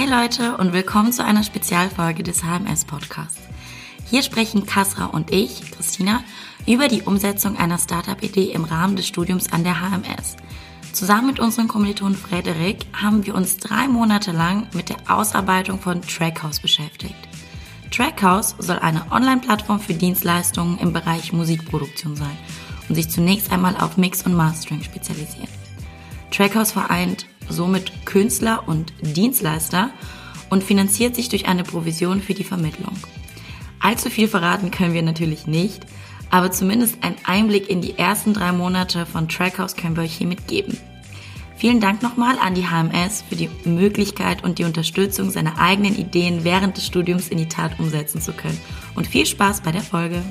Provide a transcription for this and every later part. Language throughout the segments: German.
Hey Leute und willkommen zu einer Spezialfolge des HMS Podcasts. Hier sprechen Kasra und ich, Christina, über die Umsetzung einer Startup-Idee im Rahmen des Studiums an der HMS. Zusammen mit unserem Kommilitonen Frederik haben wir uns drei Monate lang mit der Ausarbeitung von Trackhouse beschäftigt. Trackhouse soll eine Online-Plattform für Dienstleistungen im Bereich Musikproduktion sein und sich zunächst einmal auf Mix und Mastering spezialisieren. Trackhouse vereint somit Künstler und Dienstleister und finanziert sich durch eine Provision für die Vermittlung. Allzu viel verraten können wir natürlich nicht, aber zumindest ein Einblick in die ersten drei Monate von Trackhouse können wir euch hiermit geben. Vielen Dank nochmal an die HMS für die Möglichkeit und die Unterstützung, seine eigenen Ideen während des Studiums in die Tat umsetzen zu können. Und viel Spaß bei der Folge.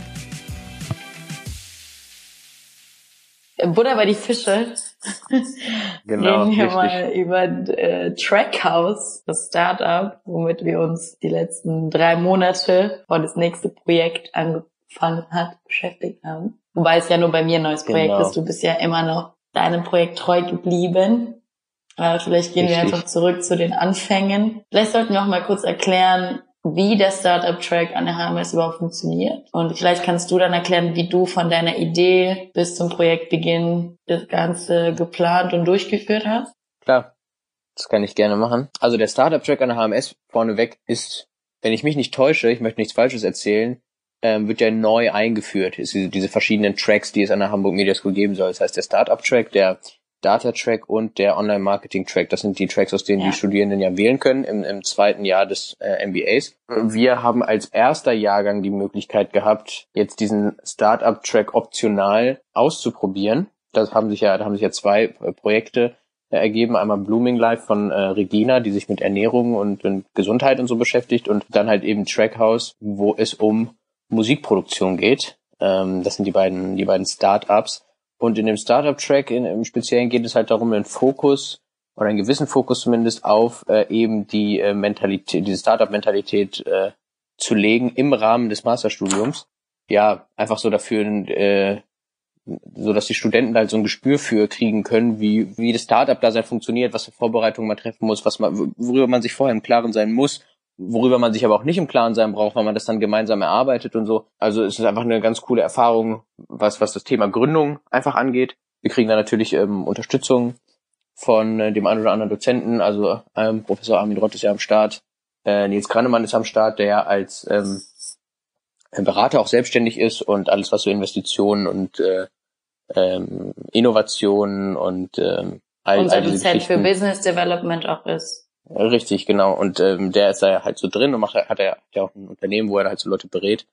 Butter bei die Fische. Genau. Reden wir richtig. mal über äh, Trackhouse, das Startup, womit wir uns die letzten drei Monate, vor das nächste Projekt angefangen hat, beschäftigt haben. Wobei es ja nur bei mir ein neues Projekt Genau. ist. Du bist ja immer noch deinem Projekt treu geblieben. Äh, vielleicht gehen wir Richtig. einfach zurück zu den Anfängen. Vielleicht sollten wir auch mal kurz erklären, wie der Startup-Track an der HMS überhaupt funktioniert. Und vielleicht kannst du dann erklären, wie du von deiner Idee bis zum Projektbeginn das Ganze geplant und durchgeführt hast. Klar, das kann ich gerne machen. Also der Startup-Track an der HMS vorneweg ist, wenn ich mich nicht täusche, ich möchte nichts Falsches erzählen, ähm, wird ja neu eingeführt. Es sind diese verschiedenen Tracks, die es an der Hamburg Media School geben soll. Das heißt, der Startup-Track, der Data-Track und der Online-Marketing-Track. Das sind die Tracks, aus denen Ja. die Studierenden ja wählen können im, im zweiten Jahr des äh, MBAs. Wir haben als erster Jahrgang die Möglichkeit gehabt, jetzt diesen Startup-Track optional auszuprobieren. Das haben sich ja, da haben sich ja zwei äh, Projekte äh, ergeben. Einmal Blooming Life von äh, Regina, die sich mit Ernährung und, und Gesundheit und so beschäftigt und dann halt eben Trackhouse, wo es um Musikproduktion geht. Ähm, das sind die beiden, die beiden Startups. Und in dem Startup-Track im Speziellen geht es halt darum, einen Fokus oder einen gewissen Fokus zumindest auf äh, eben die äh, Mentalität, diese Startup-Mentalität äh, zu legen im Rahmen des Masterstudiums. Ja, einfach so dafür, äh, so dass die Studenten halt so ein Gespür für kriegen können, wie, wie das Startup da sein funktioniert, was für Vorbereitungen man treffen muss, was man, worüber man sich vorher im Klaren sein muss, worüber man sich aber auch nicht im Klaren sein braucht, weil man das dann gemeinsam erarbeitet und so. Also es ist einfach eine ganz coole Erfahrung, was, was das Thema Gründung einfach angeht. Wir kriegen da natürlich ähm, Unterstützung von äh, dem einen oder anderen Dozenten, also ähm, Professor Armin Rott ist ja am Start, äh, Nils Kranemann ist am Start, der ja als ähm, Berater auch selbstständig ist und alles, was so Investitionen und äh, ähm, Innovationen und ähm, all, Unser all diese Dozent für. Business Development auch ist. Richtig, genau. Und ähm, der ist da ja halt so drin und macht, hat er ja auch ein Unternehmen, wo er halt so Leute berät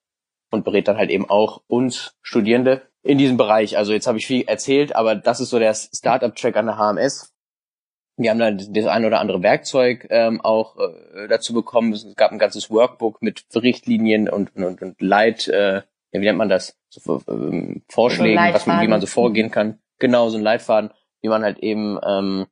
und berät dann halt eben auch uns Studierende in diesem Bereich. Also jetzt habe ich viel erzählt, aber das ist so der Startup-Track an der HMS. Wir haben dann das ein oder andere Werkzeug ähm, auch äh, dazu bekommen. Es gab ein ganzes Workbook mit Richtlinien und, und, und Leit, äh, wie nennt man das? So, ähm, Vorschlägen, was man, wie man so vorgehen kann. Genau, so ein Leitfaden, wie man halt eben ähm,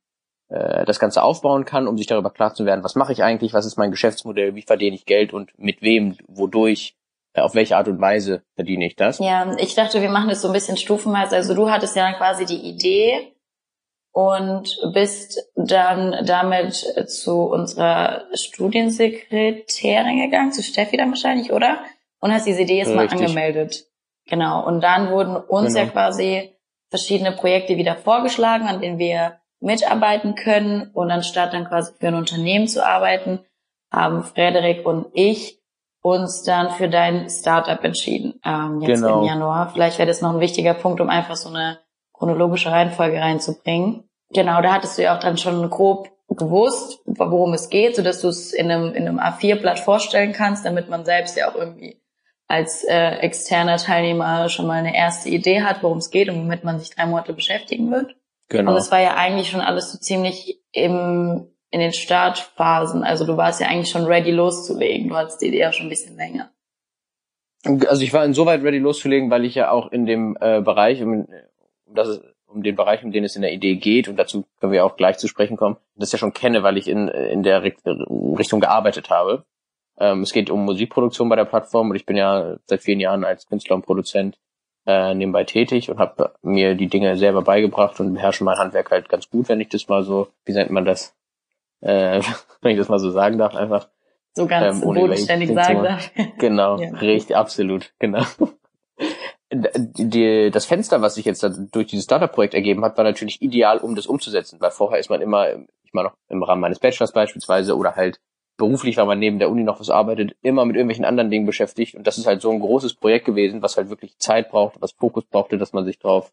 äh, das Ganze aufbauen kann, um sich darüber klar zu werden, was mache ich eigentlich, was ist mein Geschäftsmodell, wie verdiene ich Geld und mit wem, wodurch, äh, auf welche Art und Weise verdiene ich das. Ja, ich dachte, wir machen das so ein bisschen stufenweise. Also du hattest ja dann quasi die Idee und bist dann damit zu unserer Studiensekretärin gegangen, zu Steffi dann wahrscheinlich, oder? Und hast diese Idee erstmal Richtig. angemeldet. Genau. Und dann wurden uns Genau. ja quasi verschiedene Projekte wieder vorgeschlagen, an denen wir mitarbeiten können. Und anstatt dann quasi für ein Unternehmen zu arbeiten, haben Frederik und ich uns dann für dein Startup entschieden. Ähm, jetzt Genau. im Januar. Vielleicht wäre das noch ein wichtiger Punkt, um einfach so eine chronologische Reihenfolge reinzubringen. Genau, da hattest du ja auch dann schon grob gewusst, worum es geht, sodass du es in einem, in einem A4-Blatt vorstellen kannst, damit man selbst ja auch irgendwie als äh, externer Teilnehmer schon mal eine erste Idee hat, worum es geht und womit man sich drei Monate beschäftigen wird. Genau. Und es war ja eigentlich schon alles so ziemlich im, in den Startphasen. Also du warst ja eigentlich schon ready loszulegen. Du hattest die Idee auch schon ein bisschen länger. Also ich war insoweit ready loszulegen, weil ich ja auch in dem äh, Bereich, um, um, das, um den Bereich, um den es in der Idee geht, und dazu können wir auch gleich zu sprechen kommen, das ja schon kenne, weil ich in, in der Richt- Richtung gearbeitet habe. Ähm, es geht um Musikproduktion bei der Plattform und ich bin ja seit vielen Jahren als Künstler und Produzent äh, nebenbei tätig und habe mir die Dinge selber beigebracht und beherrsche mein Handwerk halt ganz gut, wenn ich das mal so, wie nennt man das, äh, wenn ich das mal so sagen darf, einfach. So ganz ähm, bodenständig sagen darf. Genau, ja. richtig, absolut, genau. Die, das Fenster, was sich jetzt durch dieses Startup-Projekt ergeben hat, war natürlich ideal, um das umzusetzen, weil vorher ist man immer, ich meine noch im Rahmen meines Bachelors beispielsweise oder halt beruflich, weil man neben der Uni noch was arbeitet, immer mit irgendwelchen anderen Dingen beschäftigt. Und das ist halt so ein großes Projekt gewesen, was halt wirklich Zeit braucht, was Fokus brauchte, dass man sich darauf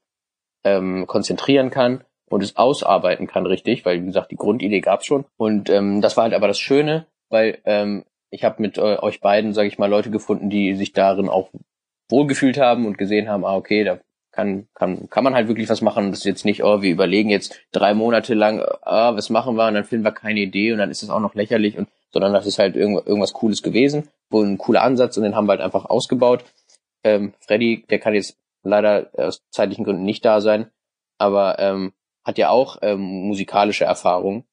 ähm, konzentrieren kann und es ausarbeiten kann, richtig, weil wie gesagt, die Grundidee gab's schon. Und ähm, das war halt aber das Schöne, weil ähm, ich habe mit äh, euch beiden, sage ich mal, Leute gefunden, die sich darin auch wohlgefühlt haben und gesehen haben, ah, okay, da kann, kann, kann man halt wirklich was machen. Das ist jetzt nicht, oh, wir überlegen jetzt drei Monate lang, ah, was machen wir und dann finden wir keine Idee und dann ist es auch noch lächerlich und sondern das ist halt irgend, irgendwas Cooles gewesen, wo ein cooler Ansatz und den haben wir halt einfach ausgebaut. Ähm, Freddy, der kann jetzt leider aus zeitlichen Gründen nicht da sein, aber ähm, hat ja auch ähm, musikalische Erfahrung.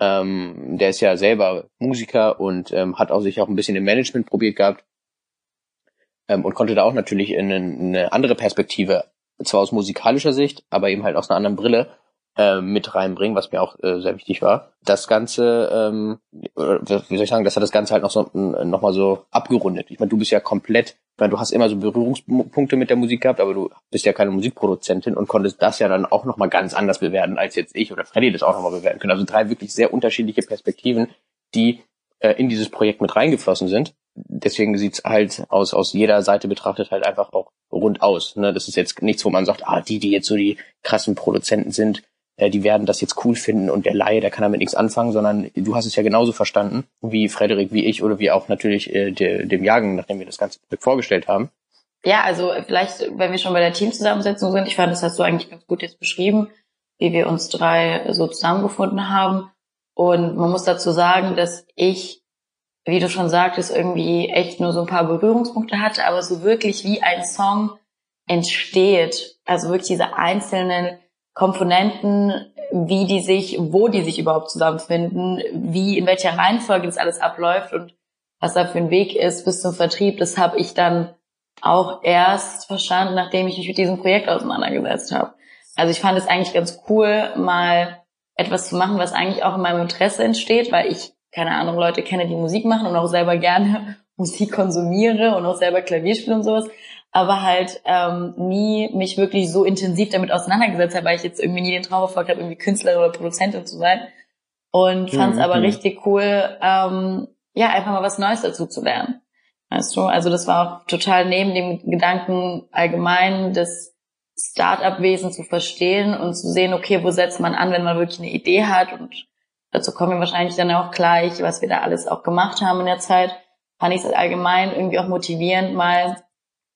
Ähm, der ist ja selber Musiker und ähm, hat auch sich auch ein bisschen im Management probiert gehabt ähm, und konnte da auch natürlich in eine, eine andere Perspektive, zwar aus musikalischer Sicht, aber eben halt aus einer anderen Brille äh, mit reinbringen, was mir auch äh, sehr wichtig war. Das Ganze, ähm, wie soll ich sagen, das hat das Ganze halt noch so noch mal so abgerundet. Ich meine, du bist ja komplett, ich meine, du hast immer so Berührungspunkte mit der Musik gehabt, aber du bist ja keine Musikproduzentin und konntest das ja dann auch noch mal ganz anders bewerten, als jetzt ich oder Freddy das auch noch mal bewerten können. Also drei wirklich sehr unterschiedliche Perspektiven, die äh, in dieses Projekt mit reingeflossen sind. Deswegen sieht's halt aus, aus jeder Seite betrachtet halt einfach auch rund aus. Ne? Das ist jetzt nichts, wo man sagt, ah, die, die jetzt so die krassen Produzenten sind, äh, die werden das jetzt cool finden und der Laie, der kann damit nichts anfangen, sondern du hast es ja genauso verstanden, wie Frederik, wie ich oder wie auch natürlich äh, de, dem Jagen, nachdem wir das Ganze vorgestellt haben. Ja, also vielleicht, wenn wir schon bei der Teamzusammensetzung sind, ich fand, das hast du eigentlich ganz gut jetzt beschrieben, wie wir uns drei so zusammengefunden haben. Und man muss dazu sagen, dass ich, wie du schon sagtest, irgendwie echt nur so ein paar Berührungspunkte hatte, aber so wirklich wie ein Song entsteht. Also wirklich diese einzelnen Komponenten, wie die sich, wo die sich überhaupt zusammenfinden, wie, in welcher Reihenfolge das alles abläuft und was da für ein Weg ist bis zum Vertrieb, das habe ich dann auch erst verstanden, nachdem ich mich mit diesem Projekt auseinandergesetzt habe. Also ich fand es eigentlich ganz cool, mal etwas zu machen, was eigentlich auch in meinem Interesse entsteht, weil ich, keine Ahnung, Leute kenne, die Musik machen und auch selber gerne Musik konsumiere und auch selber Klavier spiele und sowas aber halt ähm, nie mich wirklich so intensiv damit auseinandergesetzt habe, weil ich jetzt irgendwie nie den Traum verfolgt habe, irgendwie Künstlerin oder Produzentin zu sein. Und fand es mhm. aber richtig cool, ähm, ja, einfach mal was Neues dazu zu lernen. Weißt du, also das war auch total neben dem Gedanken allgemein des Start-up-Wesen zu verstehen und zu sehen, okay, wo setzt man an, wenn man wirklich eine Idee hat und dazu kommen wir wahrscheinlich dann auch gleich, was wir da alles auch gemacht haben in der Zeit, fand ich es allgemein irgendwie auch motivierend, mal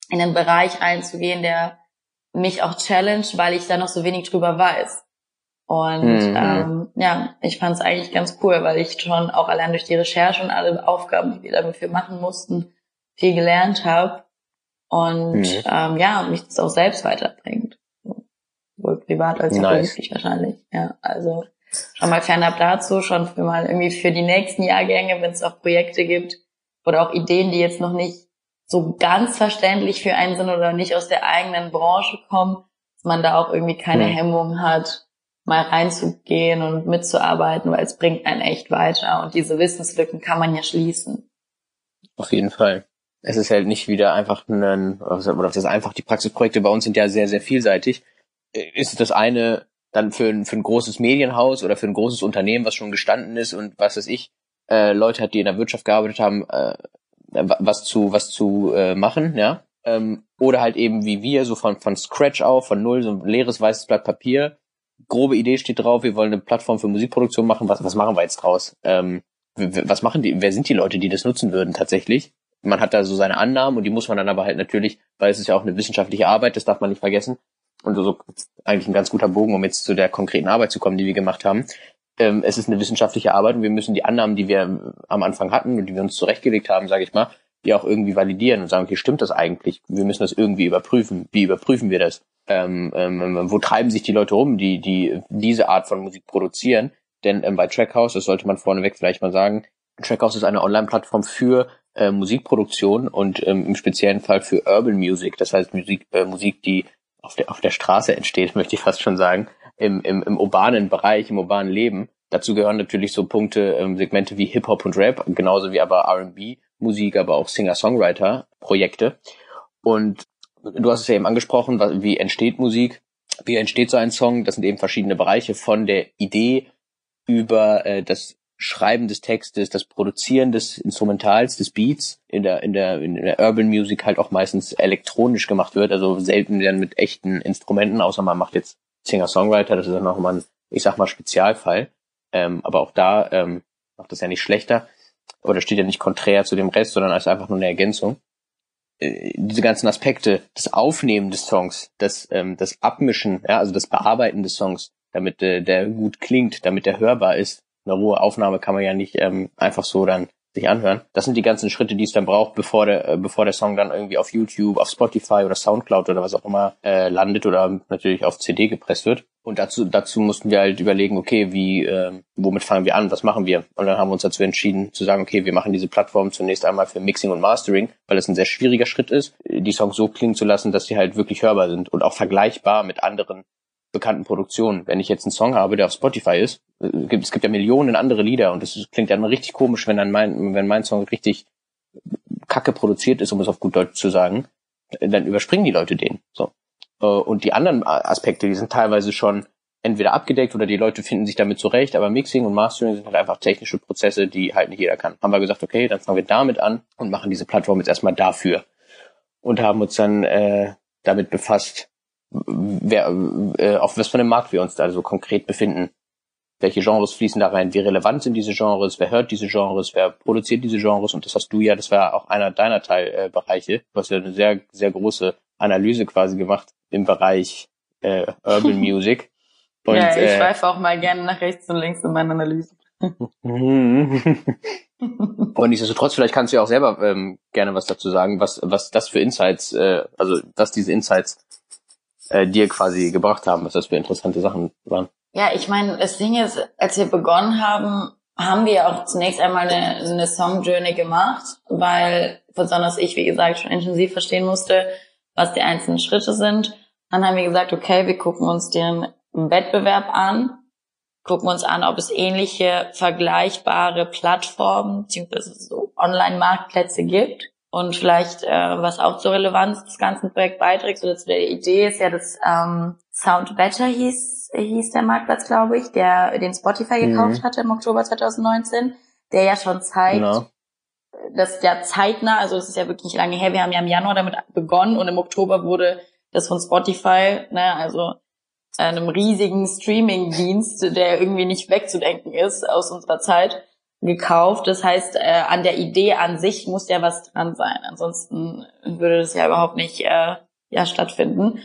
in einen Bereich einzugehen, der mich auch challenge, weil ich da noch so wenig drüber weiß. Und mhm. ähm, ja, ich fand es eigentlich ganz cool, weil ich schon auch allein durch die Recherche und alle Aufgaben, die wir dafür machen mussten, viel gelernt habe. Und mhm. ähm, ja, und mich das auch selbst weiterbringt. Sowohl privat als auch nice. beruflich wahrscheinlich. Ja, also schon mal fernab dazu, schon für mal irgendwie für die nächsten Jahrgänge, wenn es auch Projekte gibt oder auch Ideen, die jetzt noch nicht so ganz verständlich für einen sind oder nicht aus der eigenen Branche kommen, dass man da auch irgendwie keine hm. Hemmung hat, mal reinzugehen und mitzuarbeiten, weil es bringt einen echt weiter und diese Wissenslücken kann man ja schließen. Auf jeden Fall. Es ist halt nicht wieder einfach ein, oder das ist einfach, die Praxisprojekte bei uns sind ja sehr, sehr vielseitig. Ist das eine dann für ein, für ein großes Medienhaus oder für ein großes Unternehmen, was schon gestanden ist und was weiß ich, äh, Leute hat, die in der Wirtschaft gearbeitet haben, äh, was zu, was zu äh, machen, ja. Ähm, oder halt eben wie wir, so von, von Scratch auf, von null, so ein leeres weißes Blatt Papier. Grobe Idee steht drauf, wir wollen eine Plattform für Musikproduktion machen. Was, was machen wir jetzt draus? Ähm, was machen die, wer sind die Leute, die das nutzen würden tatsächlich? Man hat da so seine Annahmen und die muss man dann aber halt natürlich, weil es ist ja auch eine wissenschaftliche Arbeit, das darf man nicht vergessen. Und so eigentlich ein ganz guter Bogen, um jetzt zu der konkreten Arbeit zu kommen, die wir gemacht haben. Ähm, es ist eine wissenschaftliche Arbeit und wir müssen die Annahmen, die wir am Anfang hatten und die wir uns zurechtgelegt haben, sage ich mal, die auch irgendwie validieren und sagen, okay, stimmt das eigentlich? Wir müssen das irgendwie überprüfen. Wie überprüfen wir das? Ähm, ähm, wo treiben sich die Leute rum, die, die diese Art von Musik produzieren? Denn ähm, bei Trackhouse, das sollte man vorneweg vielleicht mal sagen, Trackhouse ist eine Online-Plattform für äh, Musikproduktion und ähm, im speziellen Fall für Urban Music, das heißt Musik, äh, Musik, die auf der, auf der Straße entsteht, möchte ich fast schon sagen, im, im, im urbanen Bereich, im urbanen Leben dazu gehören natürlich so Punkte, ähm, Segmente wie Hip-Hop und Rap, genauso wie aber R&B, Musik, aber auch Singer-Songwriter-Projekte. Und du hast es ja eben angesprochen, wie entsteht Musik, wie entsteht so ein Song. Das sind eben verschiedene Bereiche von der Idee über äh, das Schreiben des Textes, das Produzieren des Instrumentals, des Beats in der, in der, in der Urban Music halt auch meistens elektronisch gemacht wird, also selten dann mit echten Instrumenten, außer man macht jetzt Singer-Songwriter, das ist dann nochmal ein, ich sag mal, Spezialfall. Ähm, aber auch da ähm, macht das ja nicht schlechter oder steht ja nicht konträr zu dem Rest, sondern als einfach nur eine Ergänzung. Äh, diese ganzen Aspekte, das Aufnehmen des Songs, das, ähm, das Abmischen, ja, also das Bearbeiten des Songs, damit äh, der gut klingt, damit der hörbar ist. Eine rohe Aufnahme kann man ja nicht ähm, einfach so dann sich anhören. Das sind die ganzen Schritte, die es dann braucht, bevor der, äh, bevor der Song dann irgendwie auf YouTube, auf Spotify oder Soundcloud oder was auch immer äh, landet oder natürlich auf CD gepresst wird. Und dazu, dazu mussten wir halt überlegen, okay, wie, äh, womit fangen wir an, was machen wir? Und dann haben wir uns dazu entschieden zu sagen, okay, wir machen diese Plattform zunächst einmal für Mixing und Mastering, weil das ein sehr schwieriger Schritt ist, die Songs so klingen zu lassen, dass sie halt wirklich hörbar sind und auch vergleichbar mit anderen bekannten Produktionen. Wenn ich jetzt einen Song habe, der auf Spotify ist, äh, es gibt ja Millionen andere Lieder und es klingt immer richtig komisch, wenn dann mein, wenn mein Song richtig kacke produziert ist, um es auf gut Deutsch zu sagen, dann überspringen die Leute den. So. Äh, und die anderen Aspekte, die sind teilweise schon entweder abgedeckt oder die Leute finden sich damit zurecht, aber Mixing und Mastering sind halt einfach technische Prozesse, die halt nicht jeder kann. Haben wir gesagt, okay, dann fangen wir damit an und machen diese Plattform jetzt erstmal dafür. Und haben uns dann äh, damit befasst, wer, äh, auf was für einem Markt wir uns da so konkret befinden. Welche Genres fließen da rein? Wie relevant sind diese Genres? Wer hört diese Genres? Wer produziert diese Genres? Und das hast du ja, das war auch einer deiner Teilbereiche. Du hast ja eine sehr, sehr große Analyse quasi gemacht im Bereich äh, Urban Music. Und, ja, ich äh, schweife auch mal gerne nach rechts und links in meiner Analyse. und nichtsdestotrotz, vielleicht kannst du ja auch selber ähm, gerne was dazu sagen, was, was das für Insights, äh, also was diese Insights äh, dir quasi gebracht haben, was das für interessante Sachen waren. Ja, ich meine, das Ding ist, als wir begonnen haben, haben wir auch zunächst einmal eine, eine Song Journey gemacht, weil besonders ich, wie gesagt, schon intensiv verstehen musste, was die einzelnen Schritte sind. Dann haben wir gesagt, okay, wir gucken uns den Wettbewerb an, gucken uns an, ob es ähnliche vergleichbare Plattformen bzw. so Online-Marktplätze gibt und vielleicht, äh, was auch zur Relevanz des ganzen Projekts beiträgt, oder zu der Idee ist ja, dass ähm, Sound Better hieß, hieß der Marktplatz, glaube ich, der den Spotify gekauft mhm. hatte im Oktober 2019, der ja schon zeigt, genau. dass ja zeitnah, also es ist ja wirklich lange her, wir haben ja im Januar damit begonnen und im Oktober wurde das von Spotify, ne, also einem riesigen Streaming-Dienst, der irgendwie nicht wegzudenken ist aus unserer Zeit, gekauft. Das heißt, äh, an der Idee an sich muss ja was dran sein. Ansonsten würde das ja überhaupt nicht äh, ja, stattfinden.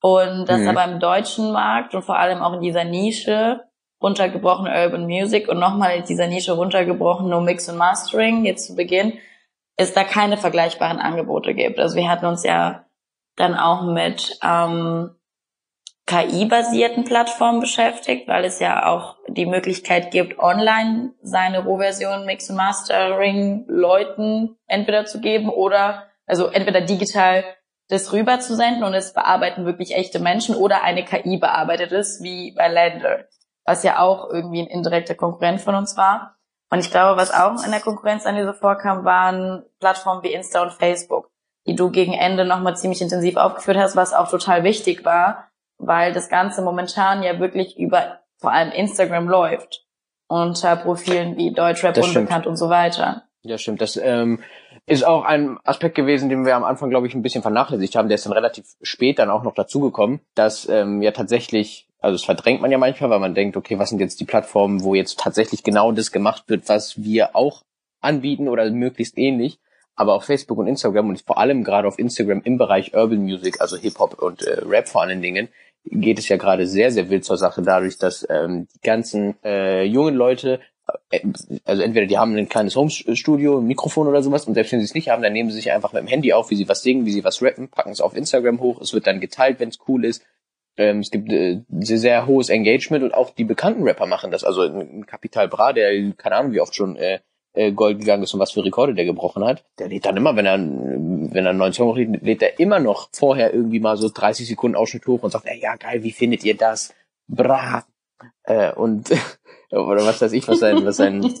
Und das mhm. aber im deutschen Markt und vor allem auch in dieser Nische runtergebrochen Urban Music und nochmal in dieser Nische runtergebrochen No Mix und Mastering jetzt zu Beginn, es da keine vergleichbaren Angebote gibt. Also wir hatten uns ja dann auch mit ähm, KI-basierten Plattformen beschäftigt, weil es ja auch die Möglichkeit gibt, online seine Rohversion Mix und Mastering Leuten entweder zu geben oder, also entweder digital das rüber zu senden und es bearbeiten wirklich echte Menschen oder eine KI bearbeitet es, wie bei Lander, was ja auch irgendwie ein indirekter Konkurrent von uns war. Und ich glaube, was auch in der Konkurrenz an diese vorkam, waren Plattformen wie Insta und Facebook, die du gegen Ende nochmal ziemlich intensiv aufgeführt hast, was auch total wichtig war, weil das Ganze momentan ja wirklich über vor allem Instagram läuft unter Profilen wie Deutschrap das unbekannt stimmt. und so weiter. Ja, stimmt. Das ähm, ist auch ein Aspekt gewesen, den wir am Anfang, glaube ich, ein bisschen vernachlässigt haben. Der ist dann relativ spät dann auch noch dazugekommen, dass ähm, ja tatsächlich, also das verdrängt man ja manchmal, weil man denkt, okay, was sind jetzt die Plattformen, wo jetzt tatsächlich genau das gemacht wird, was wir auch anbieten oder möglichst ähnlich. Aber auf Facebook und Instagram und vor allem gerade auf Instagram im Bereich Urban Music, also Hip-Hop und äh, Rap vor allen Dingen, geht es ja gerade sehr, sehr wild zur Sache dadurch, dass ähm, die ganzen äh, jungen Leute, äh, also entweder die haben ein kleines Home-Studio, ein Mikrofon oder sowas und selbst wenn sie es nicht haben, dann nehmen sie sich einfach mit dem Handy auf, wie sie was singen, wie sie was rappen, packen es auf Instagram hoch, es wird dann geteilt, wenn es cool ist. Ähm, es gibt äh, sehr, sehr hohes Engagement und auch die bekannten Rapper machen das. Also ein Capital Bra, der keine Ahnung wie oft schon äh, äh, Gold gegangen ist und was für Rekorde der gebrochen hat. Der lädt dann immer, wenn er, wenn er einen neuen Song hochlädt, lädt er immer noch vorher irgendwie mal so 30 Sekunden Ausschnitt hoch und sagt, ey, ja geil, wie findet ihr das? Bra. Äh, und oder was weiß ich, was sein, was sein,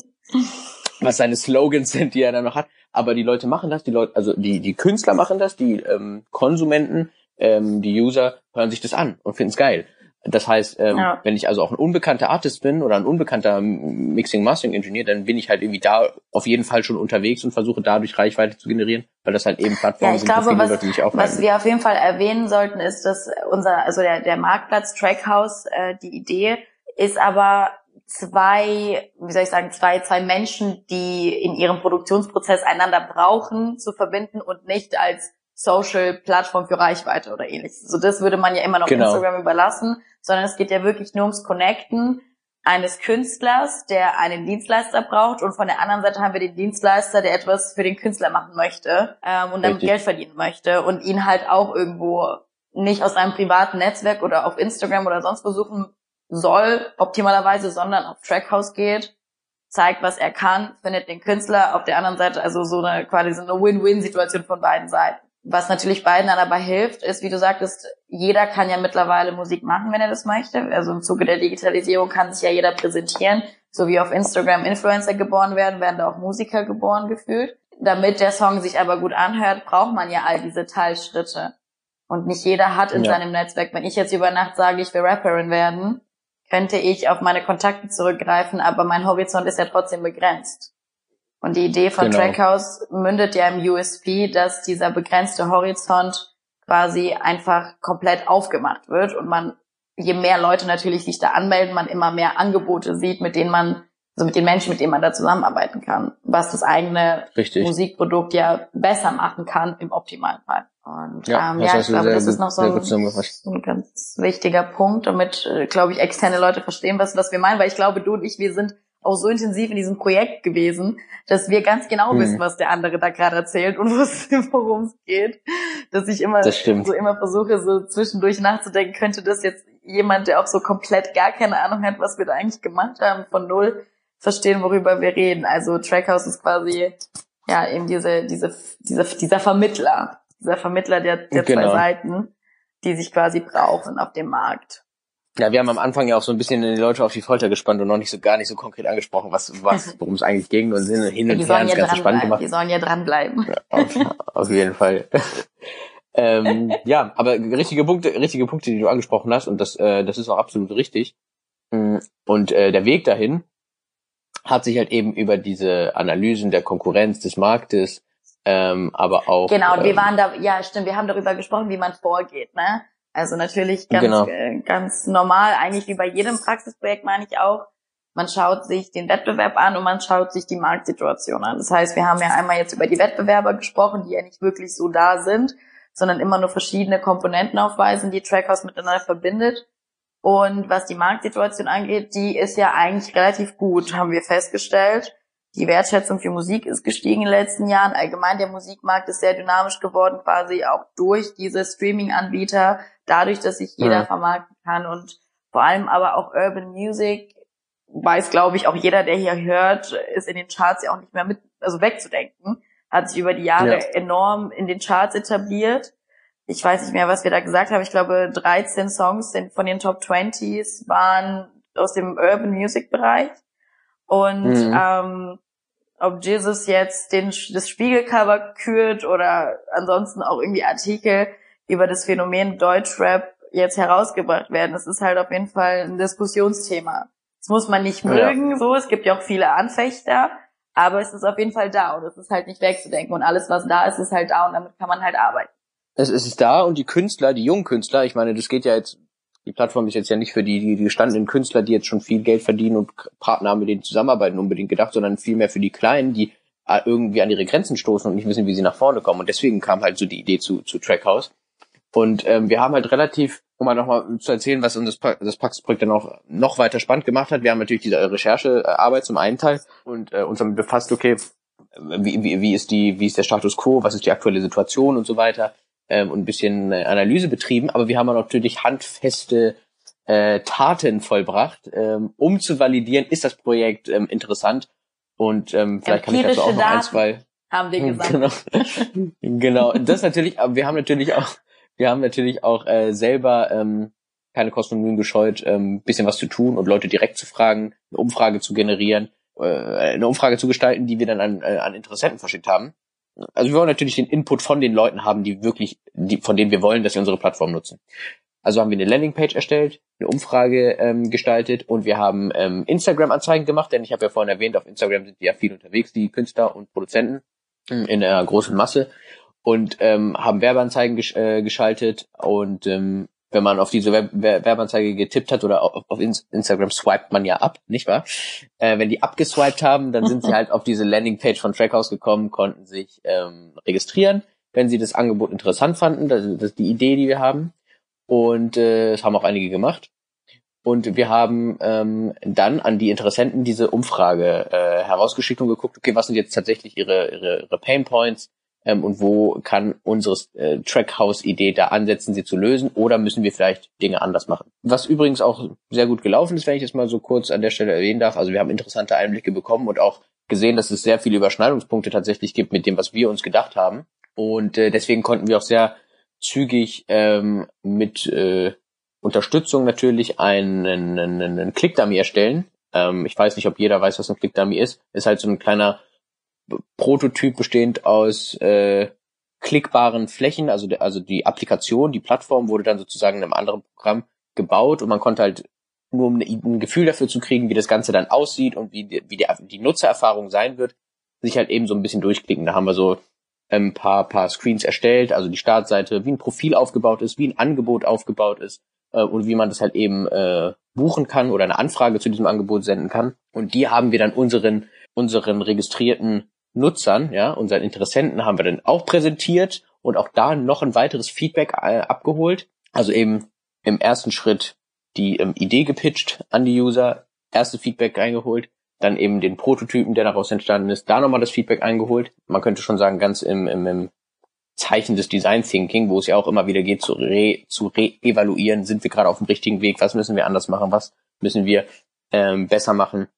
was seine Slogans sind, die er dann noch hat. Aber die Leute machen das, die Leute, also die, die Künstler machen das, die ähm, Konsumenten, ähm, die User hören sich das an und finden es geil. Das heißt, ähm, ja. wenn ich also auch ein unbekannter Artist bin oder ein unbekannter Mixing Mastering Engineer, dann bin ich halt irgendwie da auf jeden Fall schon unterwegs und versuche dadurch Reichweite zu generieren, weil das halt eben Plattformen ja, ich sind, glaube, was, Leute nicht Was wir auf jeden Fall erwähnen sollten, ist, dass unser, also der, der Marktplatz Trackhouse, äh, die Idee ist aber zwei, wie soll ich sagen, zwei, zwei Menschen, die in ihrem Produktionsprozess einander brauchen, zu verbinden und nicht als Social-Plattform für Reichweite oder ähnliches. So das würde man ja immer noch genau. Instagram überlassen, sondern es geht ja wirklich nur ums Connecten eines Künstlers, der einen Dienstleister braucht und von der anderen Seite haben wir den Dienstleister, der etwas für den Künstler machen möchte ähm, und damit Geld verdienen möchte und ihn halt auch irgendwo nicht aus einem privaten Netzwerk oder auf Instagram oder sonst wo suchen soll, optimalerweise, sondern auf Trackhouse geht, zeigt, was er kann, findet den Künstler auf der anderen Seite, also so eine quasi so eine Win-Win-Situation von beiden Seiten. Was natürlich beiden dann aber hilft, ist, wie du sagtest, jeder kann ja mittlerweile Musik machen, wenn er das möchte. Also im Zuge der Digitalisierung kann sich ja jeder präsentieren. So wie auf Instagram Influencer geboren werden, werden da auch Musiker geboren gefühlt. Damit der Song sich aber gut anhört, braucht man ja all diese Teilschritte. Und nicht jeder hat in ja. seinem Netzwerk, wenn ich jetzt über Nacht sage, ich will Rapperin werden, könnte ich auf meine Kontakte zurückgreifen, aber mein Horizont ist ja trotzdem begrenzt. Und die Idee von genau. Trackhouse mündet ja im USP, dass dieser begrenzte Horizont quasi einfach komplett aufgemacht wird und man, je mehr Leute natürlich sich da anmelden, man immer mehr Angebote sieht, mit denen man, also mit den Menschen, mit denen man da zusammenarbeiten kann, was das eigene Richtig. Musikprodukt ja besser machen kann im optimalen Fall. Und ja, ähm, ja ich glaube, das ist noch so ein, so ein, ganz wichtiger Punkt, damit, äh, glaube ich, externe Leute verstehen, was, was wir meinen, weil ich glaube, du und ich, wir sind auch so intensiv in diesem Projekt gewesen, dass wir ganz genau mhm. wissen, was der andere da gerade erzählt und worum es geht. Dass ich immer so immer versuche, so zwischendurch nachzudenken, könnte das jetzt jemand, der auch so komplett gar keine Ahnung hat, was wir da eigentlich gemacht haben, von null verstehen, worüber wir reden. Also Trackhouse ist quasi ja eben diese, diese, diese, dieser Vermittler, dieser Vermittler der, der genau. zwei Seiten, die sich quasi brauchen auf dem Markt. Ja, wir haben am Anfang ja auch so ein bisschen die Leute auf die Folter gespannt und noch nicht so gar nicht so konkret angesprochen, was, was, worum es eigentlich ging und sind hin und her das Ganze spannend gemacht. Die sollen ja dranbleiben. Ja, auf, auf jeden Fall. ähm, ja, aber richtige Punkte, richtige Punkte, die du angesprochen hast und das, äh, das ist auch absolut richtig. Mm, und äh, der Weg dahin hat sich halt eben über diese Analysen der Konkurrenz des Marktes, ähm, aber auch. Genau, und wir ähm, waren da, ja, stimmt, wir haben darüber gesprochen, wie man vorgeht, ne? Also natürlich ganz, genau. äh, ganz normal, eigentlich wie bei jedem Praxisprojekt meine ich auch. Man schaut sich den Wettbewerb an und man schaut sich die Marktsituation an. Das heißt, wir haben ja einmal jetzt über die Wettbewerber gesprochen, die ja nicht wirklich so da sind, sondern immer nur verschiedene Komponenten aufweisen, die Trackhouse miteinander verbindet. Und was die Marktsituation angeht, die ist ja eigentlich relativ gut, haben wir festgestellt. Die Wertschätzung für Musik ist gestiegen in den letzten Jahren. Allgemein der Musikmarkt ist sehr dynamisch geworden, quasi auch durch diese Streaming-Anbieter, dadurch, dass sich jeder ja. vermarkten kann und vor allem aber auch Urban Music weiß, glaube ich, auch jeder, der hier hört, ist in den Charts ja auch nicht mehr mit, also wegzudenken, hat sich über die Jahre ja. enorm in den Charts etabliert. Ich weiß nicht mehr, was wir da gesagt haben. Ich glaube, 13 Songs sind von den Top 20s waren aus dem Urban Music Bereich. Und mhm. ähm, ob Jesus jetzt den, das Spiegelcover kürt oder ansonsten auch irgendwie Artikel über das Phänomen Deutschrap jetzt herausgebracht werden. Das ist halt auf jeden Fall ein Diskussionsthema. Das muss man nicht mögen, ja. so. Es gibt ja auch viele Anfechter, aber es ist auf jeden Fall da und es ist halt nicht wegzudenken und alles, was da ist, ist halt da und damit kann man halt arbeiten. Es, es ist da und die Künstler, die jungen Künstler, ich meine, das geht ja jetzt, die Plattform ist jetzt ja nicht für die, die, die gestandenen Künstler, die jetzt schon viel Geld verdienen und Partner haben, mit denen zusammenarbeiten, unbedingt gedacht, sondern vielmehr für die Kleinen, die äh, irgendwie an ihre Grenzen stoßen und nicht wissen, wie sie nach vorne kommen. Und deswegen kam halt so die Idee zu, zu Trackhouse. Und ähm, wir haben halt relativ, um mal nochmal zu erzählen, was uns das, das Praxisprojekt dann auch noch weiter spannend gemacht hat. Wir haben natürlich diese Recherchearbeit zum einen Teil und äh, uns damit befasst, okay, wie, wie, wie ist die, wie ist der Status quo, was ist die aktuelle Situation und so weiter ähm, und ein bisschen äh, Analyse betrieben. Aber wir haben natürlich handfeste äh, Taten vollbracht, ähm, um zu validieren, ist das Projekt ähm, interessant und ähm, vielleicht kann ich dazu auch noch ein, zwei haben wir gesagt. Genau, genau. Das natürlich, aber wir haben natürlich auch wir haben natürlich auch äh, selber ähm, keine Kosten und Mühen gescheut, ähm, bisschen was zu tun und Leute direkt zu fragen, eine Umfrage zu generieren, äh, eine Umfrage zu gestalten, die wir dann an, äh, an Interessenten verschickt haben. Also wir wollen natürlich den Input von den Leuten haben, die wirklich, die, von denen wir wollen, dass sie unsere Plattform nutzen. Also haben wir eine Landingpage erstellt, eine Umfrage ähm, gestaltet und wir haben ähm, Instagram-Anzeigen gemacht, denn ich habe ja vorhin erwähnt, auf Instagram sind ja viel unterwegs, die Künstler und Produzenten in einer großen Masse und ähm, haben Werbeanzeigen gesch äh, geschaltet und ähm, wenn man auf diese Web Werbeanzeige getippt hat oder auf, auf Instagram swiped man ja ab, nicht wahr? Äh, wenn die abgeswiped haben, dann sind sie halt auf diese Landingpage von Trackhouse gekommen, konnten sich ähm, registrieren, wenn sie das Angebot interessant fanden, das, das ist die Idee, die wir haben. Und äh, das haben auch einige gemacht. Und wir haben ähm, dann an die Interessenten diese Umfrage äh, herausgeschickt und geguckt, okay, was sind jetzt tatsächlich ihre, ihre, ihre Pain Points ähm, und wo kann unsere äh, Trackhouse-Idee da ansetzen, sie zu lösen oder müssen wir vielleicht Dinge anders machen. Was übrigens auch sehr gut gelaufen ist, wenn ich das mal so kurz an der Stelle erwähnen darf. Also wir haben interessante Einblicke bekommen und auch gesehen, dass es sehr viele Überschneidungspunkte tatsächlich gibt mit dem, was wir uns gedacht haben. Und äh, deswegen konnten wir auch sehr zügig ähm, mit äh, Unterstützung natürlich einen, einen, einen Clickdummy erstellen. Ähm, ich weiß nicht, ob jeder weiß, was ein Clickdummy ist. Ist halt so ein kleiner Prototyp bestehend aus äh, klickbaren Flächen, also, also die Applikation, die Plattform wurde dann sozusagen in einem anderen Programm gebaut und man konnte halt nur um ein Gefühl dafür zu kriegen, wie das Ganze dann aussieht und wie, die, wie die, die Nutzererfahrung sein wird, sich halt eben so ein bisschen durchklicken. Da haben wir so ein paar, paar Screens erstellt, also die Startseite, wie ein Profil aufgebaut ist, wie ein Angebot aufgebaut ist äh, und wie man das halt eben äh, buchen kann oder eine Anfrage zu diesem Angebot senden kann. Und die haben wir dann unseren, unseren registrierten Nutzern, ja, unseren Interessenten haben wir dann auch präsentiert und auch da noch ein weiteres Feedback äh, abgeholt. Also eben im ersten Schritt die ähm, Idee gepitcht an die User, erste Feedback eingeholt, dann eben den Prototypen, der daraus entstanden ist, da nochmal das Feedback eingeholt. Man könnte schon sagen, ganz im, im, im Zeichen des Design Thinking, wo es ja auch immer wieder geht, zu re, zu re-evaluieren, sind wir gerade auf dem richtigen Weg, was müssen wir anders machen, was müssen wir ähm, besser machen,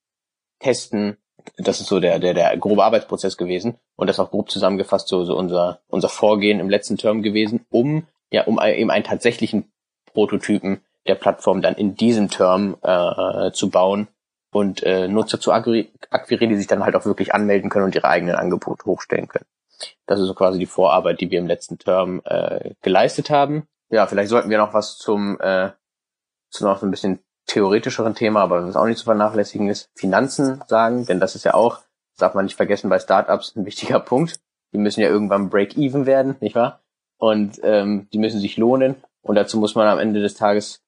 testen. Das ist so der, der, der grobe Arbeitsprozess gewesen und das auch grob zusammengefasst so, so unser, unser Vorgehen im letzten Term gewesen, um ja, um eben einen tatsächlichen Prototypen der Plattform dann in diesem Term äh, zu bauen und äh, Nutzer zu akquirieren, die sich dann halt auch wirklich anmelden können und ihre eigenen Angebote hochstellen können. Das ist so quasi die Vorarbeit, die wir im letzten Term äh, geleistet haben. Ja, vielleicht sollten wir noch was zum äh, zu noch so ein bisschen theoretischeren Thema, aber was auch nicht zu vernachlässigen ist, Finanzen sagen, denn das ist ja auch, das darf man nicht vergessen, bei Startups ein wichtiger Punkt. Die müssen ja irgendwann Break-Even werden, nicht wahr? Und ähm, die müssen sich lohnen. Und dazu muss man am Ende des Tages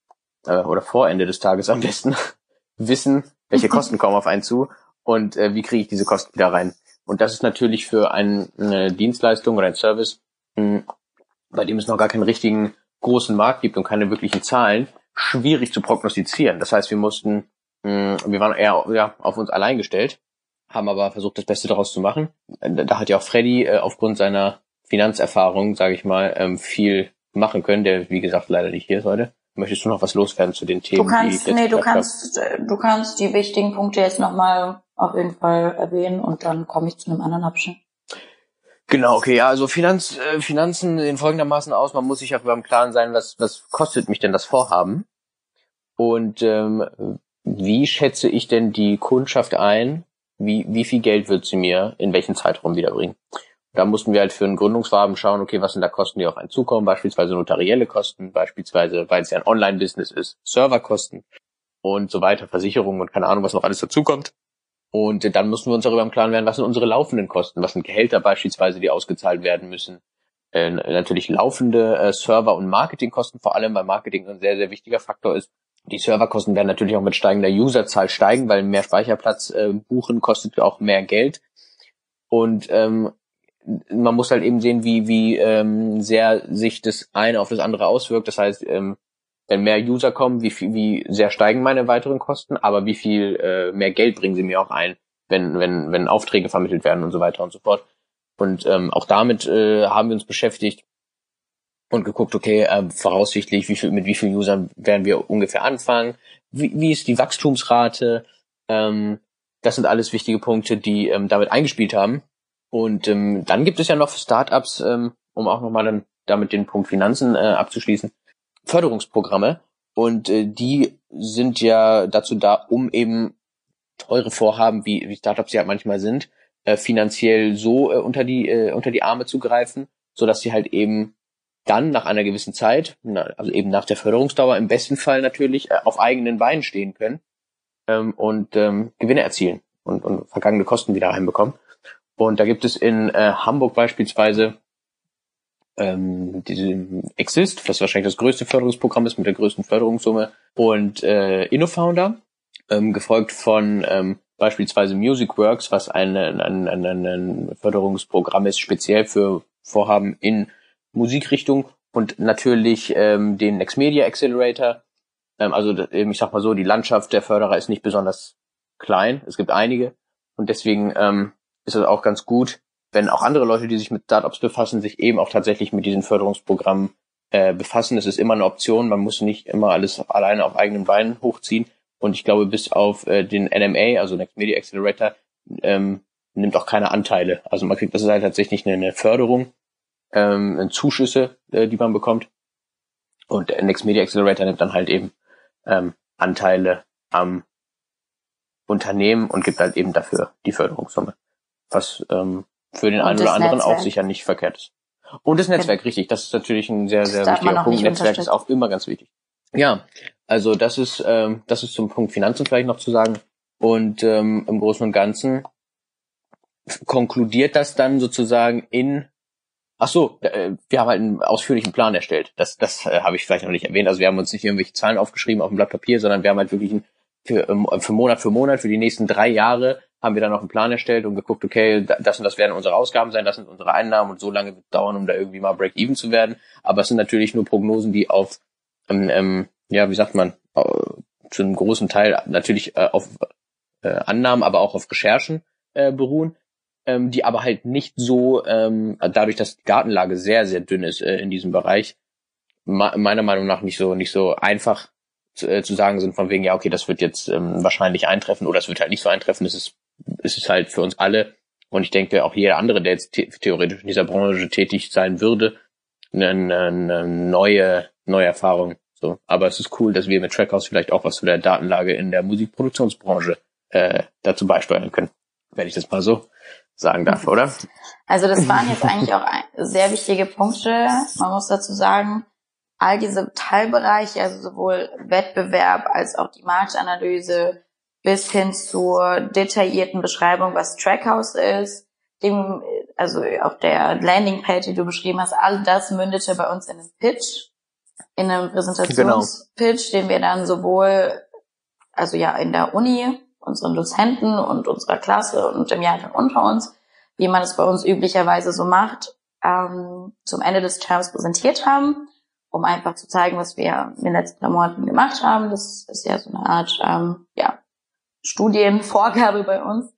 äh, oder vor Ende des Tages am besten wissen, welche Kosten kommen auf einen zu und äh, wie kriege ich diese Kosten wieder rein. Und das ist natürlich für ein, eine Dienstleistung oder ein Service, mh, bei dem es noch gar keinen richtigen großen Markt gibt und keine wirklichen Zahlen, schwierig zu prognostizieren. Das heißt, wir mussten, mh, wir waren eher ja, auf uns allein gestellt, haben aber versucht, das Beste daraus zu machen. Da hat ja auch Freddy äh, aufgrund seiner Finanzerfahrung, sage ich mal, ähm, viel machen können, der wie gesagt leider nicht hier ist heute. Möchtest du noch was loswerden zu den Themen? Du kannst, nee, du kannst, äh, du kannst die wichtigen Punkte jetzt nochmal auf jeden Fall erwähnen und dann komme ich zu einem anderen Abschnitt. Genau, okay, ja, also Finanz, äh, Finanzen sehen folgendermaßen aus. Man muss sich auch über im Klaren sein, was, was kostet mich denn das Vorhaben? Und ähm, wie schätze ich denn die Kundschaft ein? Wie, wie viel Geld wird sie mir in welchen Zeitraum wiederbringen? Da mussten wir halt für einen Gründungsfarben schauen, okay, was sind da Kosten, die auf einen zukommen, beispielsweise notarielle Kosten, beispielsweise, weil es ja ein Online-Business ist, Serverkosten und so weiter, Versicherungen und keine Ahnung, was noch alles dazukommt. Und dann mussten wir uns darüber im Klaren werden, was sind unsere laufenden Kosten, was sind Gehälter beispielsweise, die ausgezahlt werden müssen. Äh, natürlich laufende äh, Server- und Marketingkosten, vor allem weil Marketing ein sehr, sehr wichtiger Faktor ist. Die Serverkosten werden natürlich auch mit steigender Userzahl steigen, weil mehr Speicherplatz äh, buchen kostet auch mehr Geld. Und ähm, man muss halt eben sehen, wie, wie ähm, sehr sich das eine auf das andere auswirkt. Das heißt, ähm, wenn mehr User kommen, wie viel, wie sehr steigen meine weiteren Kosten, aber wie viel äh, mehr Geld bringen sie mir auch ein, wenn, wenn, wenn Aufträge vermittelt werden und so weiter und so fort. Und ähm, auch damit äh, haben wir uns beschäftigt und geguckt, okay, äh, voraussichtlich, wie viel, mit wie vielen Usern werden wir ungefähr anfangen, wie, wie ist die Wachstumsrate, ähm, das sind alles wichtige Punkte, die ähm, damit eingespielt haben. Und ähm, dann gibt es ja noch Startups, ähm, um auch nochmal dann damit den Punkt Finanzen äh, abzuschließen, Förderungsprogramme. Und äh, die sind ja dazu da, um eben teure Vorhaben, wie, wie Startups ja manchmal sind, äh, finanziell so äh, unter die äh, unter die Arme zu greifen, so dass sie halt eben dann nach einer gewissen Zeit, na, also eben nach der Förderungsdauer im besten Fall natürlich äh, auf eigenen Beinen stehen können ähm, und ähm, Gewinne erzielen und, und vergangene Kosten wieder heimbekommen. Und da gibt es in äh, Hamburg beispielsweise ähm, diese Exist, was wahrscheinlich das größte Förderungsprogramm ist mit der größten Förderungssumme, und äh, InnoFounder, ähm, gefolgt von ähm, beispielsweise MusicWorks, was ein, ein, ein, ein Förderungsprogramm ist, speziell für Vorhaben in Musikrichtung und natürlich ähm, den Nextmedia Accelerator. Ähm, also ich sag mal so, die Landschaft der Förderer ist nicht besonders klein. Es gibt einige und deswegen ähm, ist es auch ganz gut, wenn auch andere Leute, die sich mit Startups befassen, sich eben auch tatsächlich mit diesen Förderungsprogrammen äh, befassen. Es ist immer eine Option. Man muss nicht immer alles alleine auf eigenen Beinen hochziehen. Und ich glaube, bis auf äh, den NMA, also Next Media Accelerator, ähm, nimmt auch keine Anteile. Also man kriegt, das ist halt tatsächlich eine, eine Förderung, ähm, Zuschüsse, äh, die man bekommt. Und der Next Media Accelerator nimmt dann halt eben ähm, Anteile am Unternehmen und gibt halt eben dafür die Förderungssumme. Was ähm, für den einen oder anderen Netzwerk. auch sicher nicht verkehrt ist. Und das Netzwerk, richtig. Das ist natürlich ein sehr, sehr wichtiger Punkt. Netzwerk ist auch immer ganz wichtig. Ja, also das ist, ähm, das ist zum Punkt Finanzen vielleicht noch zu sagen. Und ähm, im Großen und Ganzen konkludiert das dann sozusagen in Ach so, äh, wir haben halt einen ausführlichen Plan erstellt. Das, das äh, habe ich vielleicht noch nicht erwähnt. Also wir haben uns nicht irgendwelche Zahlen aufgeschrieben auf dem Blatt Papier, sondern wir haben halt wirklich einen, für, ähm, für Monat für Monat, für die nächsten drei Jahre haben wir dann noch einen Plan erstellt und geguckt, okay, das und das werden unsere Ausgaben sein, das sind unsere Einnahmen und so lange wird es dauern, um da irgendwie mal Break-Even zu werden. Aber es sind natürlich nur Prognosen, die auf, ähm, ähm, ja, wie sagt man, äh, zu einem großen Teil natürlich äh, auf äh, Annahmen, aber auch auf Recherchen äh, beruhen, ähm, die aber halt nicht so, ähm, dadurch, dass die Gartenlage sehr, sehr dünn ist äh, in diesem Bereich, meiner Meinung nach nicht so, nicht so einfach zu, äh, zu sagen sind, von wegen, ja, okay, das wird jetzt ähm, wahrscheinlich eintreffen oder es wird halt nicht so eintreffen. Es ist, es ist halt für uns alle und ich denke auch jeder andere, der jetzt theoretisch in dieser Branche tätig sein würde, eine, eine neue, neue Erfahrung. So. Aber es ist cool, dass wir mit Trackhouse vielleicht auch was zu der Datenlage in der Musikproduktionsbranche äh, dazu beisteuern können. Wenn ich das mal so sagen darf, oder? Also das waren jetzt eigentlich auch sehr wichtige Punkte. Man muss dazu sagen, all diese Teilbereiche, also sowohl Wettbewerb als auch die Marktanalyse bis hin zur detaillierten Beschreibung, was Trackhouse ist, dem, also auf der Landingpage, die du beschrieben hast, all das mündete bei uns in einem Pitch, in einem Präsentationspitch, genau. den wir dann sowohl, also ja, in der Uni, unseren Dozenten und unserer Klasse und dem Jahrgang unter uns, wie man es bei uns üblicherweise so macht, ähm, zum Ende des Terms präsentiert haben um einfach zu zeigen, was wir in den letzten Monaten gemacht haben. Das ist ja so eine Art ähm, ja, Studienvorgabe bei uns.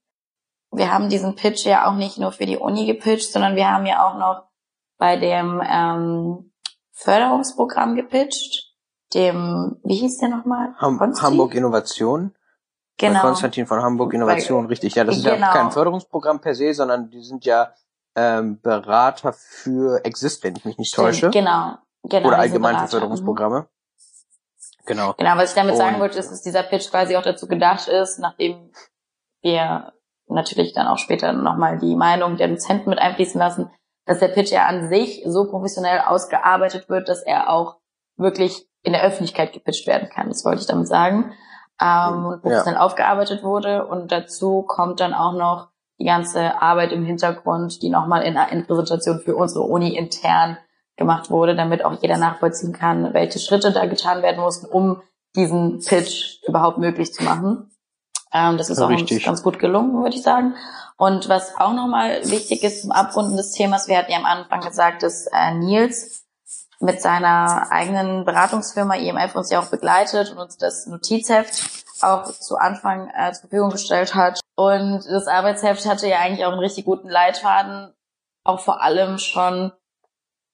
Wir haben diesen Pitch ja auch nicht nur für die Uni gepitcht, sondern wir haben ja auch noch bei dem ähm, Förderungsprogramm gepitcht, dem, wie hieß der nochmal? Ham Hamburg Innovation. Genau. Bei Konstantin von Hamburg Innovation, Bei, richtig. Ja, das ist genau. ja kein Förderungsprogramm per se, sondern die sind ja ähm, Berater für Exist, wenn ich mich nicht täusche. Genau. Genau, Oder allgemein für Förderungsprogramme. Genau. Genau, was ich damit sagen wollte, ist, dass dieser Pitch quasi auch dazu gedacht ist, nachdem wir natürlich dann auch später nochmal die Meinung der Dozenten mit einfließen lassen, dass der Pitch ja an sich so professionell ausgearbeitet wird, dass er auch wirklich in der Öffentlichkeit gepitcht werden kann. Das wollte ich damit sagen. Ähm, und professionell ja. aufgearbeitet wurde. Und dazu kommt dann auch noch die ganze Arbeit im Hintergrund, die nochmal in einer Präsentation für unsere Uni intern gemacht wurde, damit auch jeder nachvollziehen kann, welche Schritte da getan werden mussten, um diesen Pitch überhaupt möglich zu machen. Ähm, das ist ja, auch uns ganz gut gelungen, würde ich sagen. Und was auch nochmal wichtig ist zum Abrunden des Themas, wir hatten ja am Anfang gesagt, dass äh, Nils mit seiner eigenen Beratungsfirma IMF uns ja auch begleitet und uns das Notizheft auch zu Anfang äh, zur Verfügung gestellt hat. Und das Arbeitsheft hatte ja eigentlich auch einen richtig guten Leitfaden, auch vor allem schon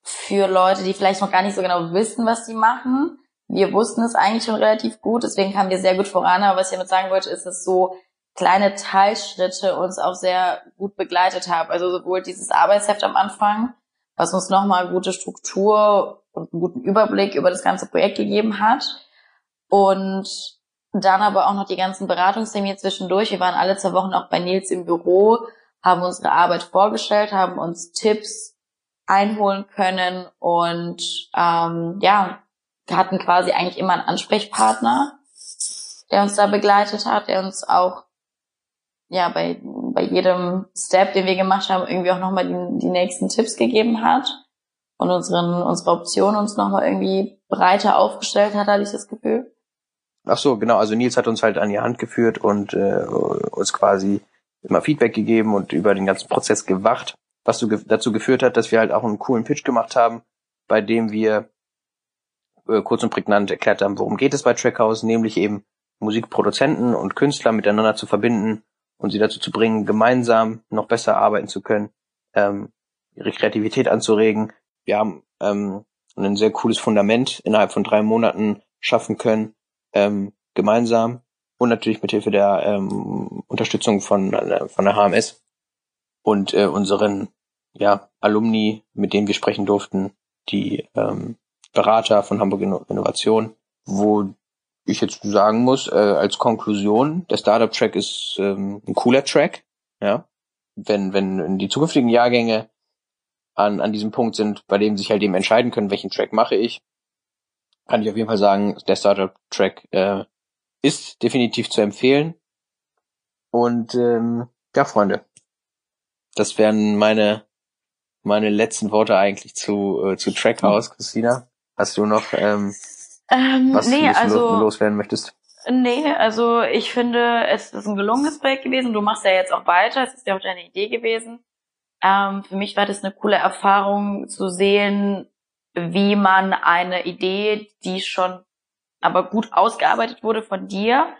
für Leute, die vielleicht noch gar nicht so genau wissen, was sie machen. Wir wussten es eigentlich schon relativ gut, deswegen kamen wir sehr gut voran. Aber was ich damit sagen wollte, ist, dass so kleine Teilschritte uns auch sehr gut begleitet haben. Also sowohl dieses Arbeitsheft am Anfang, was uns nochmal gute Struktur und einen guten Überblick über das ganze Projekt gegeben hat, Und dann aber auch noch die ganzen Beratungstermine zwischendurch. Wir waren alle zwei Wochen auch bei Nils im Büro, haben unsere Arbeit vorgestellt, haben uns Tipps einholen können und ähm, ja, hatten quasi eigentlich immer einen Ansprechpartner, der uns da begleitet hat, der uns auch ja bei, bei jedem Step, den wir gemacht haben, irgendwie auch nochmal die, die nächsten Tipps gegeben hat und unseren, unsere Optionen uns nochmal irgendwie breiter aufgestellt hat, hatte ich das Gefühl. Ach so, genau. Also Nils hat uns halt an die Hand geführt und äh, uns quasi immer Feedback gegeben und über den ganzen Prozess gewacht, was so ge dazu geführt hat, dass wir halt auch einen coolen Pitch gemacht haben, bei dem wir äh, kurz und prägnant erklärt haben, worum geht es bei Trackhouse, nämlich eben Musikproduzenten und Künstler miteinander zu verbinden und sie dazu zu bringen, gemeinsam noch besser arbeiten zu können, ähm, ihre Kreativität anzuregen. Wir haben ähm, ein sehr cooles Fundament innerhalb von drei Monaten schaffen können, ähm, gemeinsam und natürlich mit Hilfe der ähm, Unterstützung von, äh, von der HMS und äh, unseren ja, Alumni, mit denen wir sprechen durften, die ähm, Berater von Hamburg Innovation, wo ich jetzt sagen muss, äh, als Konklusion, der Startup-Track ist ähm, ein cooler Track, ja. Wenn, wenn die zukünftigen Jahrgänge an, an diesem Punkt sind, bei dem sich halt eben entscheiden können, welchen Track mache ich, kann ich auf jeden Fall sagen, der Startup-Track äh, ist definitiv zu empfehlen. Und ähm, ja, Freunde, das wären meine meine letzten Worte eigentlich zu äh, zu Trackhouse, Christina. Hast du noch ähm, ähm, was nee, du also, loswerden möchtest? Nee, also ich finde, es ist ein gelungenes Projekt gewesen. Du machst ja jetzt auch weiter. Es ist ja auch deine Idee gewesen. Ähm, für mich war das eine coole Erfahrung zu sehen, wie man eine Idee, die schon aber gut ausgearbeitet wurde von dir,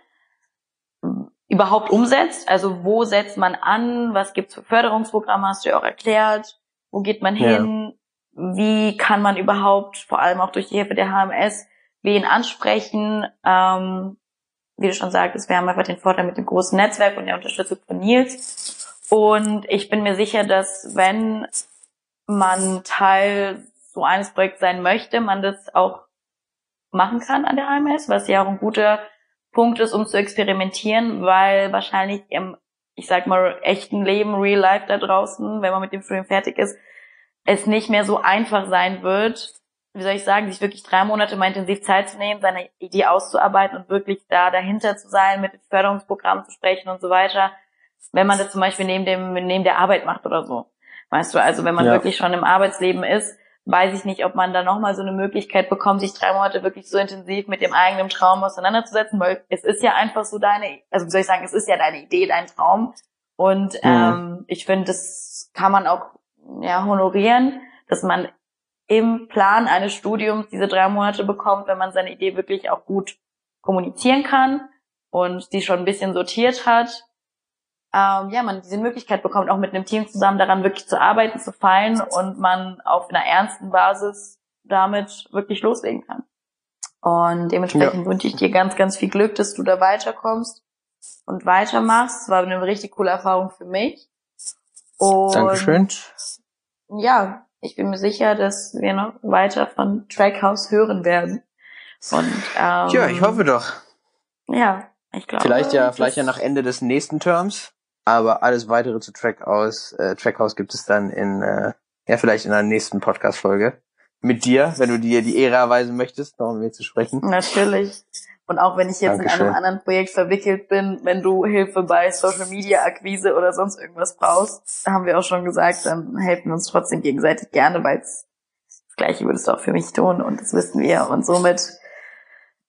überhaupt umsetzt. Also wo setzt man an? Was gibt's für Förderungsprogramme? Hast du ja auch erklärt. Wo geht man hin? Ja. Wie kann man überhaupt, vor allem auch durch die Hilfe der HMS, wen ansprechen? Ähm, wie du schon sagtest, wir haben einfach den Vorteil mit dem großen Netzwerk und der Unterstützung von Nils. Und ich bin mir sicher, dass wenn man Teil so eines Projekts sein möchte, man das auch machen kann an der HMS, was ja auch ein guter Punkt ist, um zu experimentieren, weil wahrscheinlich im, ich sag mal, echten Leben, Real Life da draußen, wenn man mit dem Studium fertig ist, es nicht mehr so einfach sein wird, wie soll ich sagen, sich wirklich drei Monate mal intensiv Zeit zu nehmen, seine Idee auszuarbeiten und wirklich da dahinter zu sein, mit dem Förderungsprogramm zu sprechen und so weiter, wenn man das zum Beispiel neben dem, neben der Arbeit macht oder so. Weißt du, also wenn man ja. wirklich schon im Arbeitsleben ist, weiß ich nicht, ob man da nochmal so eine Möglichkeit bekommt, sich drei Monate wirklich so intensiv mit dem eigenen Traum auseinanderzusetzen, weil es ist ja einfach so deine, also wie soll ich sagen, es ist ja deine Idee, dein Traum. Und mhm. ähm, ich finde, das kann man auch ja, honorieren, dass man im Plan eines Studiums diese drei Monate bekommt, wenn man seine Idee wirklich auch gut kommunizieren kann und die schon ein bisschen sortiert hat ähm, ja, man diese Möglichkeit bekommt, auch mit einem Team zusammen daran wirklich zu arbeiten, zu feilen und man auf einer ernsten Basis damit wirklich loslegen kann. Und dementsprechend ja. wünsche ich dir ganz, ganz viel Glück, dass du da weiterkommst und weitermachst. Es war eine richtig coole Erfahrung für mich. Und Dankeschön. Ja, ich bin mir sicher, dass wir noch weiter von Trackhouse hören werden. Und ähm, ja, ich hoffe doch. Ja, ich glaube. Vielleicht ja, vielleicht ja nach Ende des nächsten Terms. Aber alles weitere zu Trackhouse, äh, Trackhouse gibt es dann in, äh, ja, vielleicht in einer nächsten Podcast-Folge. Mit dir, wenn du dir die Ehre erweisen möchtest, noch mit mir zu sprechen. Natürlich. Und auch wenn ich jetzt Dankeschön. in einem anderen Projekt verwickelt bin, wenn du Hilfe bei Social Media Akquise oder sonst irgendwas brauchst, haben wir auch schon gesagt, dann helfen wir uns trotzdem gegenseitig gerne, weil das Gleiche würdest du auch für mich tun und das wissen wir. Und somit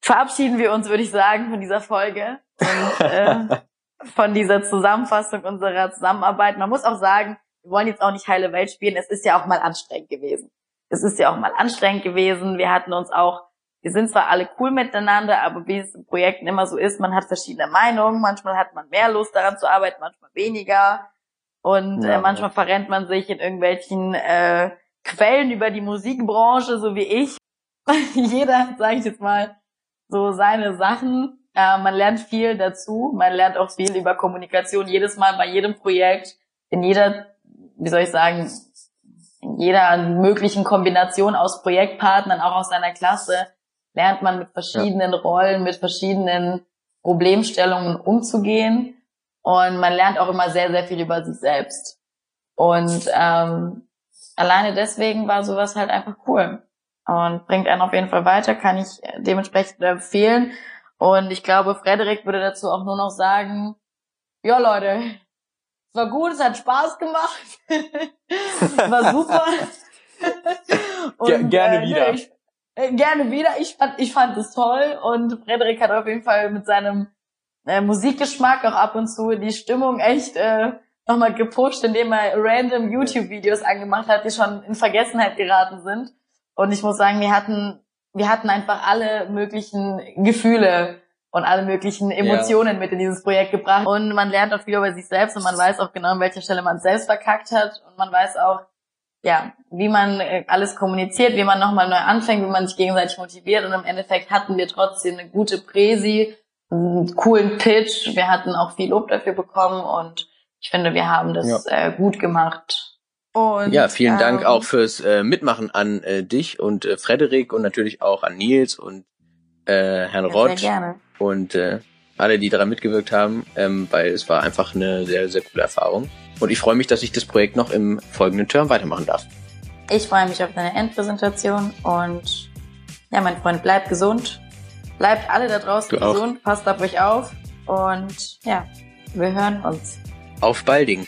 verabschieden wir uns, würde ich sagen, von dieser Folge. Und äh, von dieser Zusammenfassung unserer Zusammenarbeit. Man muss auch sagen, wir wollen jetzt auch nicht heile Welt spielen. Es ist ja auch mal anstrengend gewesen. Es ist ja auch mal anstrengend gewesen. Wir hatten uns auch, wir sind zwar alle cool miteinander, aber wie es in Projekten immer so ist, man hat verschiedene Meinungen. Manchmal hat man mehr Lust daran zu arbeiten, manchmal weniger. Und ja, äh, manchmal ja. verrennt man sich in irgendwelchen äh, Quellen über die Musikbranche, so wie ich. Jeder, sage ich jetzt mal, so seine Sachen. Äh, man lernt viel dazu. Man lernt auch viel über Kommunikation jedes Mal bei jedem Projekt, in jeder, wie soll ich sagen, in jeder möglichen Kombination aus Projektpartnern, auch aus seiner Klasse, lernt man mit verschiedenen ja. Rollen, mit verschiedenen Problemstellungen umzugehen. Und man lernt auch immer sehr, sehr viel über sich selbst. Und ähm, alleine deswegen war sowas halt einfach cool. Und bringt einen auf jeden Fall weiter, kann ich dementsprechend empfehlen. Und ich glaube, Frederik würde dazu auch nur noch sagen, ja Leute, es war gut, es hat Spaß gemacht, war super. und, gerne äh, wieder. Ich, äh, gerne wieder. Ich fand, ich fand es toll und Frederik hat auf jeden Fall mit seinem äh, Musikgeschmack auch ab und zu die Stimmung echt äh, nochmal gepusht, indem er random YouTube-Videos angemacht hat, die schon in Vergessenheit geraten sind. Und ich muss sagen, wir hatten wir hatten einfach alle möglichen Gefühle und alle möglichen Emotionen ja. mit in dieses Projekt gebracht. Und man lernt auch viel über sich selbst und man weiß auch genau, an welcher Stelle man selbst verkackt hat. Und man weiß auch, ja, wie man äh, alles kommuniziert, wie man nochmal neu anfängt, wie man sich gegenseitig motiviert. Und im Endeffekt hatten wir trotzdem eine gute Präsi, einen coolen Pitch. Wir hatten auch viel Lob dafür bekommen und ich finde, wir haben das ja. äh, gut gemacht. Und, ja, vielen ähm, Dank auch fürs äh, Mitmachen an äh, dich und äh, Frederik und natürlich auch an Nils und äh, Herrn ja, Rott und äh, alle, die daran mitgewirkt haben, ähm, weil es war einfach eine sehr, sehr coole Erfahrung. Und ich freue mich, dass ich das Projekt noch im folgenden Term weitermachen darf. Ich freue mich auf deine Endpräsentation und ja, mein Freund, bleibt gesund. Bleibt alle da draußen du gesund, auch. passt auf euch auf und ja, wir hören uns. Auf baldigen.